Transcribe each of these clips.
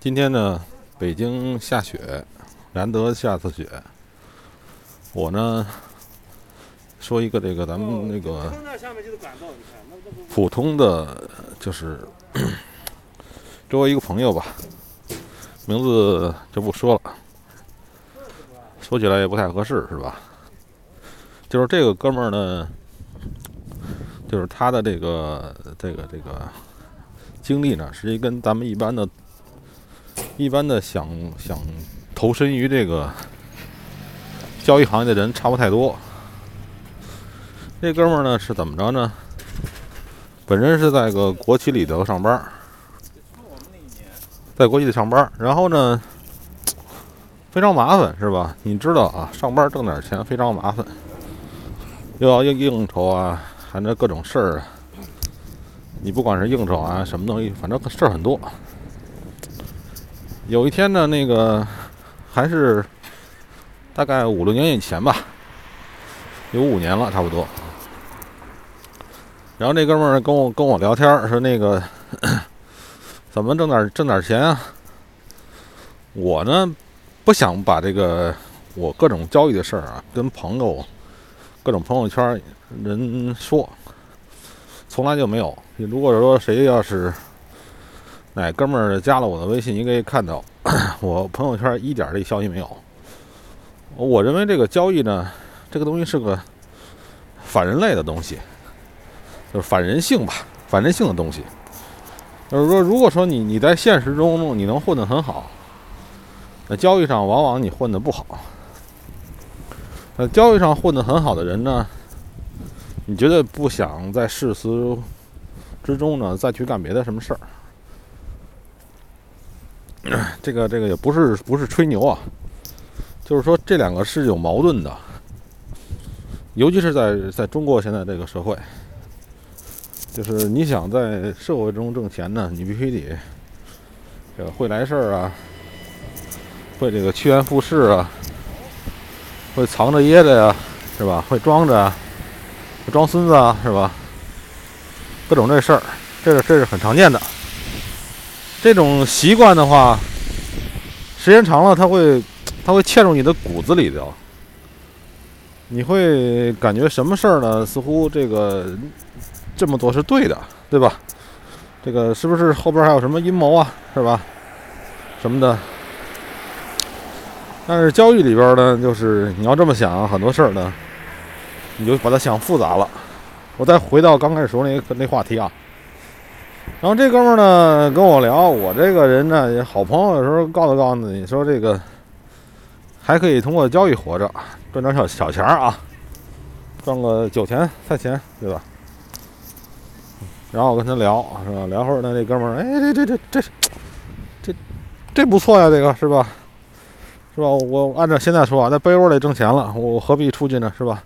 今天呢，北京下雪，难得下次雪。我呢，说一个这个咱们那个普通的，就是 周围一个朋友吧，名字就不说了，说起来也不太合适，是吧？就是这个哥们儿呢，就是他的这个这个这个经历呢，实际跟咱们一般的。一般的想想投身于这个交易行业的人差不太多。这哥们儿呢是怎么着呢？本身是在个国企里头上班，在国企里上班，然后呢非常麻烦，是吧？你知道啊，上班挣点钱非常麻烦，又要应应酬啊，还那各种事儿啊。你不管是应酬啊，什么东西，反正事儿很多。有一天呢，那个还是大概五六年以前吧，有五年了差不多。然后那哥们儿跟我跟我聊天说：“那个怎么挣点挣点钱啊？”我呢不想把这个我各种交易的事儿啊跟朋友各种朋友圈人说，从来就没有。如果说谁要是……哎，哥们儿加了我的微信，你可以看到我朋友圈一点这消息没有。我认为这个交易呢，这个东西是个反人类的东西，就是反人性吧，反人性的东西。就是说，如果说你你在现实中你能混得很好，那交易上往往你混得不好。那交易上混得很好的人呢，你绝对不想在世俗之中呢再去干别的什么事儿。这个这个也不是不是吹牛啊，就是说这两个是有矛盾的，尤其是在在中国现在这个社会，就是你想在社会中挣钱呢，你必须得这个会来事儿啊，会这个趋炎附势啊，会藏着掖着呀，是吧？会装着，会装孙子啊，是吧？各种这事儿，这是这是很常见的。这种习惯的话，时间长了，它会，它会嵌入你的骨子里头。你会感觉什么事儿呢？似乎这个这么做是对的，对吧？这个是不是后边还有什么阴谋啊？是吧？什么的？但是交易里边呢，就是你要这么想，很多事儿呢，你就把它想复杂了。我再回到刚开始说那个那话题啊。然后这哥们呢跟我聊，我这个人呢也，好朋友有时候告诉告诉你说这个还可以通过交易活着，赚点小小钱啊，赚个酒钱菜钱，对吧？然后我跟他聊是吧？聊会儿呢，这哥们儿，哎，这这这这这这不错呀，这个是吧？是吧？我按照现在说啊，在被窝里挣钱了，我何必出去呢？是吧？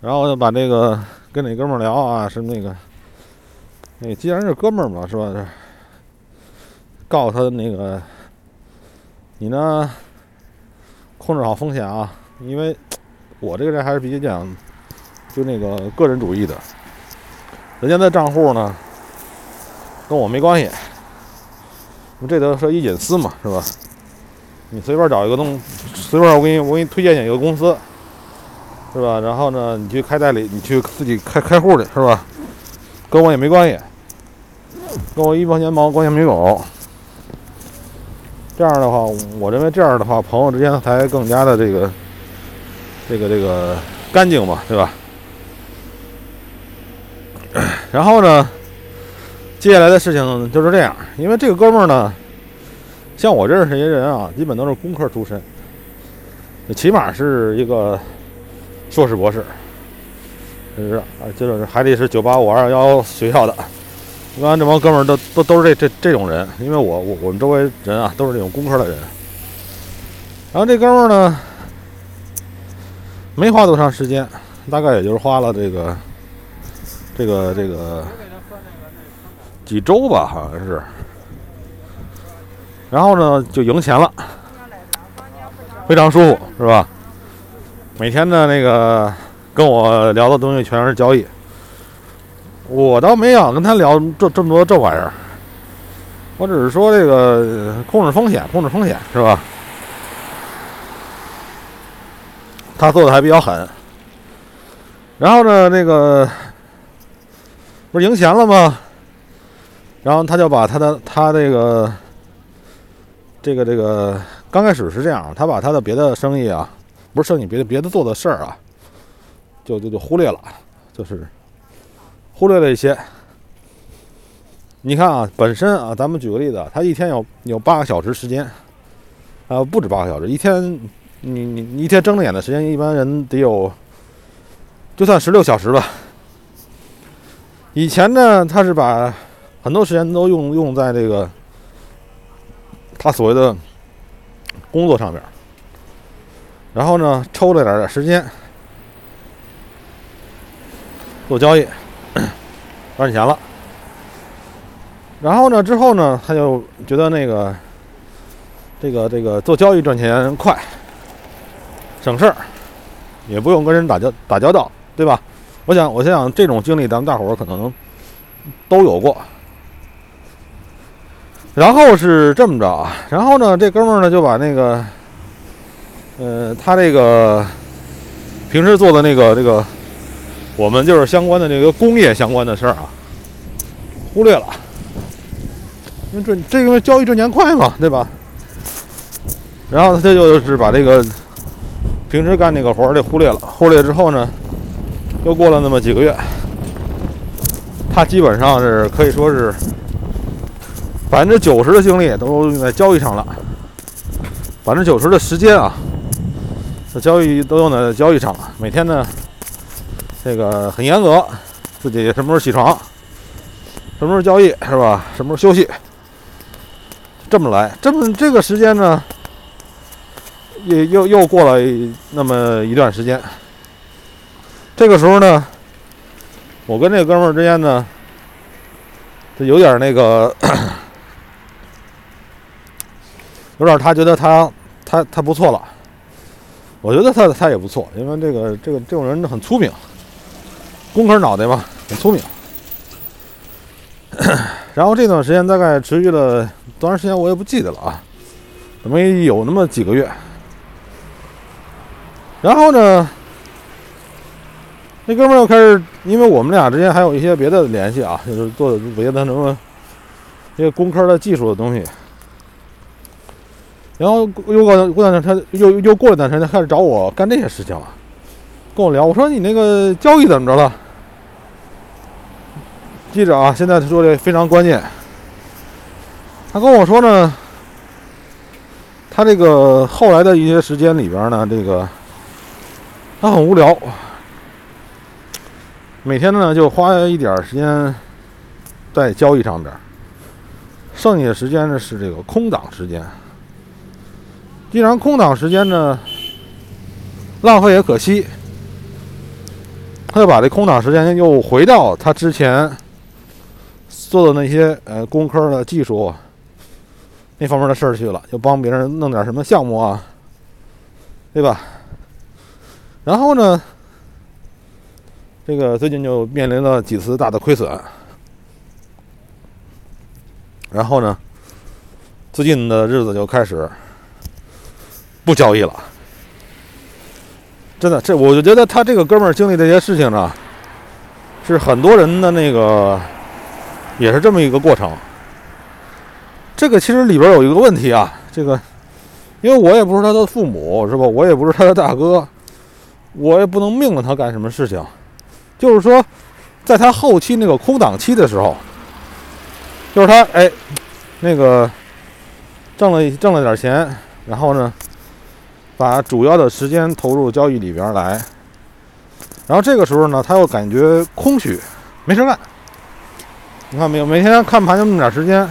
然后就把这个跟那哥们儿聊啊，是那个。那，既然是哥们儿嘛，是吧？告诉他那个，你呢，控制好风险啊，因为我这个人还是比较讲，就那个个人主义的。人家的账户呢，跟我没关系，这都是一隐私嘛，是吧？你随便找一个东，随便我给你，我给你推荐一个公司，是吧？然后呢，你去开代理，你去自己开开户去，是吧？跟我也没关系。跟我一毛钱毛关系没有，这样的话，我认为这样的话，朋友之间才更加的这个，这个这个干净嘛，对吧？然后呢，接下来的事情就是这样，因为这个哥们儿呢，像我认识这些人啊，基本都是工科出身，起码是一个硕士博士，是啊，就是还得是九八五二幺幺学校的。一般这帮哥们儿都都都是这这这种人，因为我我我们周围人啊都是这种工科的人。然后这哥们儿呢，没花多长时间，大概也就是花了这个这个这个几周吧，好像是。然后呢，就赢钱了，非常舒服，是吧？每天的那个跟我聊的东西全是交易。我倒没想跟他聊这这么多这玩意儿，我只是说这个控制风险，控制风险是吧？他做的还比较狠。然后呢，那个不是赢钱了吗？然后他就把他的他这个这个这个刚开始是这样，他把他的别的生意啊，不是生意，别的别的做的事儿啊，就就就忽略了，就是忽略了一些。你看啊，本身啊，咱们举个例子，他一天有有八个小时时间，啊，不止八个小时，一天你你你一天睁着眼的时间，一般人得有，就算十六小时吧。以前呢，他是把很多时间都用用在这个他所谓的工作上面，然后呢，抽了点点时间做交易，赚钱了。然后呢，之后呢，他就觉得那个，这个这个做交易赚钱快，省事儿，也不用跟人打交打交道，对吧？我想，我想想，这种经历咱们大伙儿可能都有过。然后是这么着啊，然后呢，这哥们儿呢就把那个，呃，他这个平时做的那个这个，我们就是相关的这个工业相关的事儿啊，忽略了。因为这这个交易赚钱快嘛，对吧？然后他就是把这个平时干那个活儿给忽略了，忽略之后呢，又过了那么几个月，他基本上是可以说是百分之九十的精力都用在交易上了，百分之九十的时间啊，这交易都用在交易上了。每天呢，这个很严格，自己什么时候起床，什么时候交易是吧？什么时候休息？这么来，这么这个时间呢，也又又过了那么一段时间。这个时候呢，我跟这哥们儿之间呢，就有点那个，有点他觉得他他他不错了，我觉得他他也不错，因为这个这个这种人很聪明，工科脑袋嘛，很聪明。然后这段时间大概持续了多长时间，我也不记得了啊，怎么有那么几个月。然后呢，那哥们儿又开始，因为我们俩之间还有一些别的联系啊，就是做别的什么一些工科的技术的东西。然后又过过两天，他又又过了段时间，开始找我干这些事情了，跟我聊。我说你那个交易怎么着了？记着啊，现在他说的非常关键。他跟我说呢，他这个后来的一些时间里边呢，这个他很无聊，每天呢就花一点时间在交易上边，剩下的时间呢是这个空档时间。既然空档时间呢浪费也可惜，他就把这空档时间又回到他之前。做的那些呃工科的技术那方面的事儿去了，就帮别人弄点什么项目啊，对吧？然后呢，这个最近就面临了几次大的亏损，然后呢，最近的日子就开始不交易了。真的，这我就觉得他这个哥们儿经历这些事情呢，是很多人的那个。也是这么一个过程。这个其实里边有一个问题啊，这个，因为我也不是他的父母，是吧？我也不是他的大哥，我也不能命令他干什么事情。就是说，在他后期那个空档期的时候，就是他哎，那个挣了挣了点钱，然后呢，把主要的时间投入交易里边来，然后这个时候呢，他又感觉空虚，没事干。你看没有？每天看盘就那么点时间，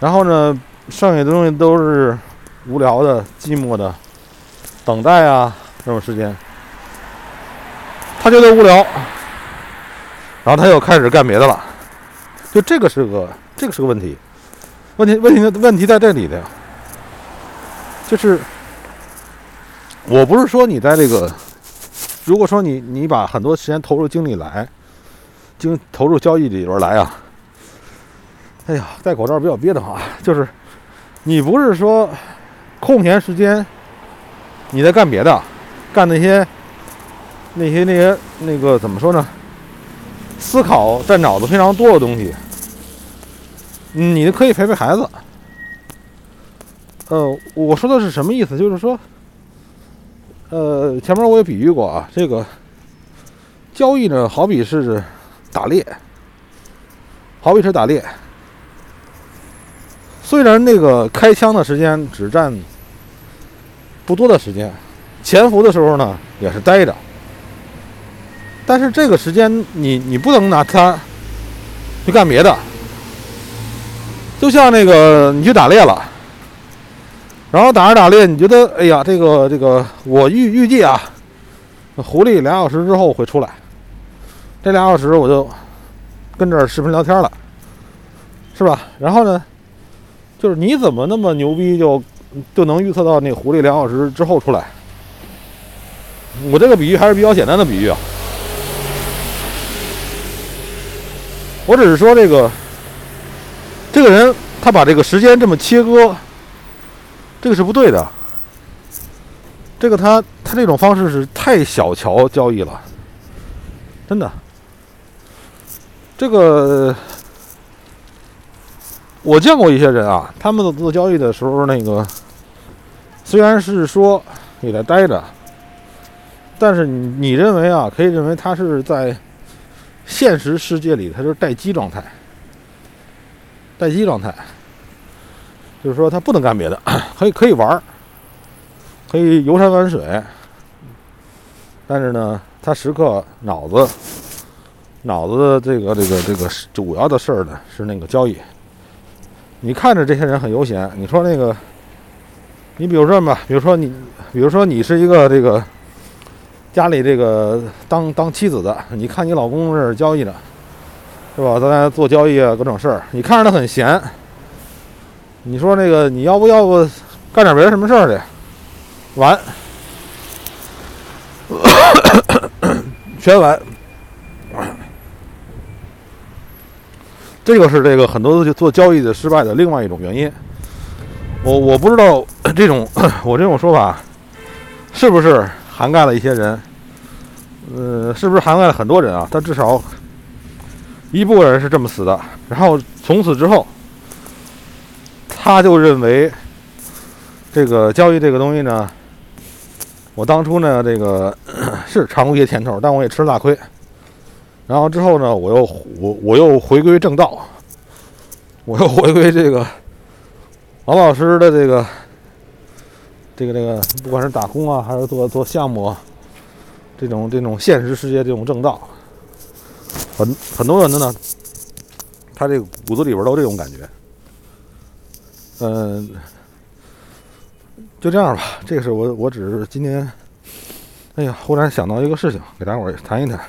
然后呢，剩下的东西都是无聊的、寂寞的，等待啊这种时间，他觉得无聊，然后他又开始干别的了。就这个是个，这个是个问题。问题问题问题在这里的，就是我不是说你在这个，如果说你你把很多时间投入精力来。经投入交易里边来啊，哎呀，戴口罩比较憋得慌，就是你不是说空闲时间你在干别的，干那些那些那些那个怎么说呢？思考占脑子非常多的东西，你可以陪陪孩子。呃，我说的是什么意思？就是说，呃，前面我也比喻过啊，这个交易呢，好比是打猎，好比是打猎。虽然那个开枪的时间只占不多的时间，潜伏的时候呢也是待着，但是这个时间你你不能拿它去干别的，就像那个你去打猎了。然后打着打猎，你觉得，哎呀，这个这个，我预预计啊，狐狸俩小时之后会出来。这俩小时我就跟这儿视频聊天了，是吧？然后呢，就是你怎么那么牛逼，就就能预测到那狐狸俩小时之后出来？我这个比喻还是比较简单的比喻啊。我只是说这个，这个人他把这个时间这么切割。这个是不对的，这个他他这种方式是太小瞧交易了，真的。这个我见过一些人啊，他们做做交易的时候，那个虽然是说你在待着，但是你你认为啊，可以认为他是在现实世界里，他就是待机状态，待机状态。就是说，他不能干别的，可以可以玩儿，可以游山玩水，但是呢，他时刻脑子脑子这个这个这个主要的事儿呢是那个交易。你看着这些人很悠闲，你说那个，你比如说吧，比如说你，比如说你是一个这个家里这个当当妻子的，你看你老公这交易呢，是吧？在那做交易啊，各种事儿，你看着他很闲。你说那个，你要不要不干点别的什么事儿去？完，全完。这个是这个很多做交易的失败的另外一种原因。我我不知道 这种我这种说法是不是涵盖了一些人，呃，是不是涵盖了很多人啊？但至少一部分人是这么死的。然后从此之后。他就认为，这个交易这个东西呢，我当初呢，这个 是尝过一些甜头，但我也吃了大亏。然后之后呢，我又我我又回归正道，我又回归这个老老实实的这个这个这个，不管是打工啊，还是做做项目啊，这种这种现实世界这种正道，很很多人的呢，他这个骨子里边都这种感觉。嗯，就这样吧。这个是我，我只是今天，哎呀，忽然想到一个事情，给大伙儿谈一谈。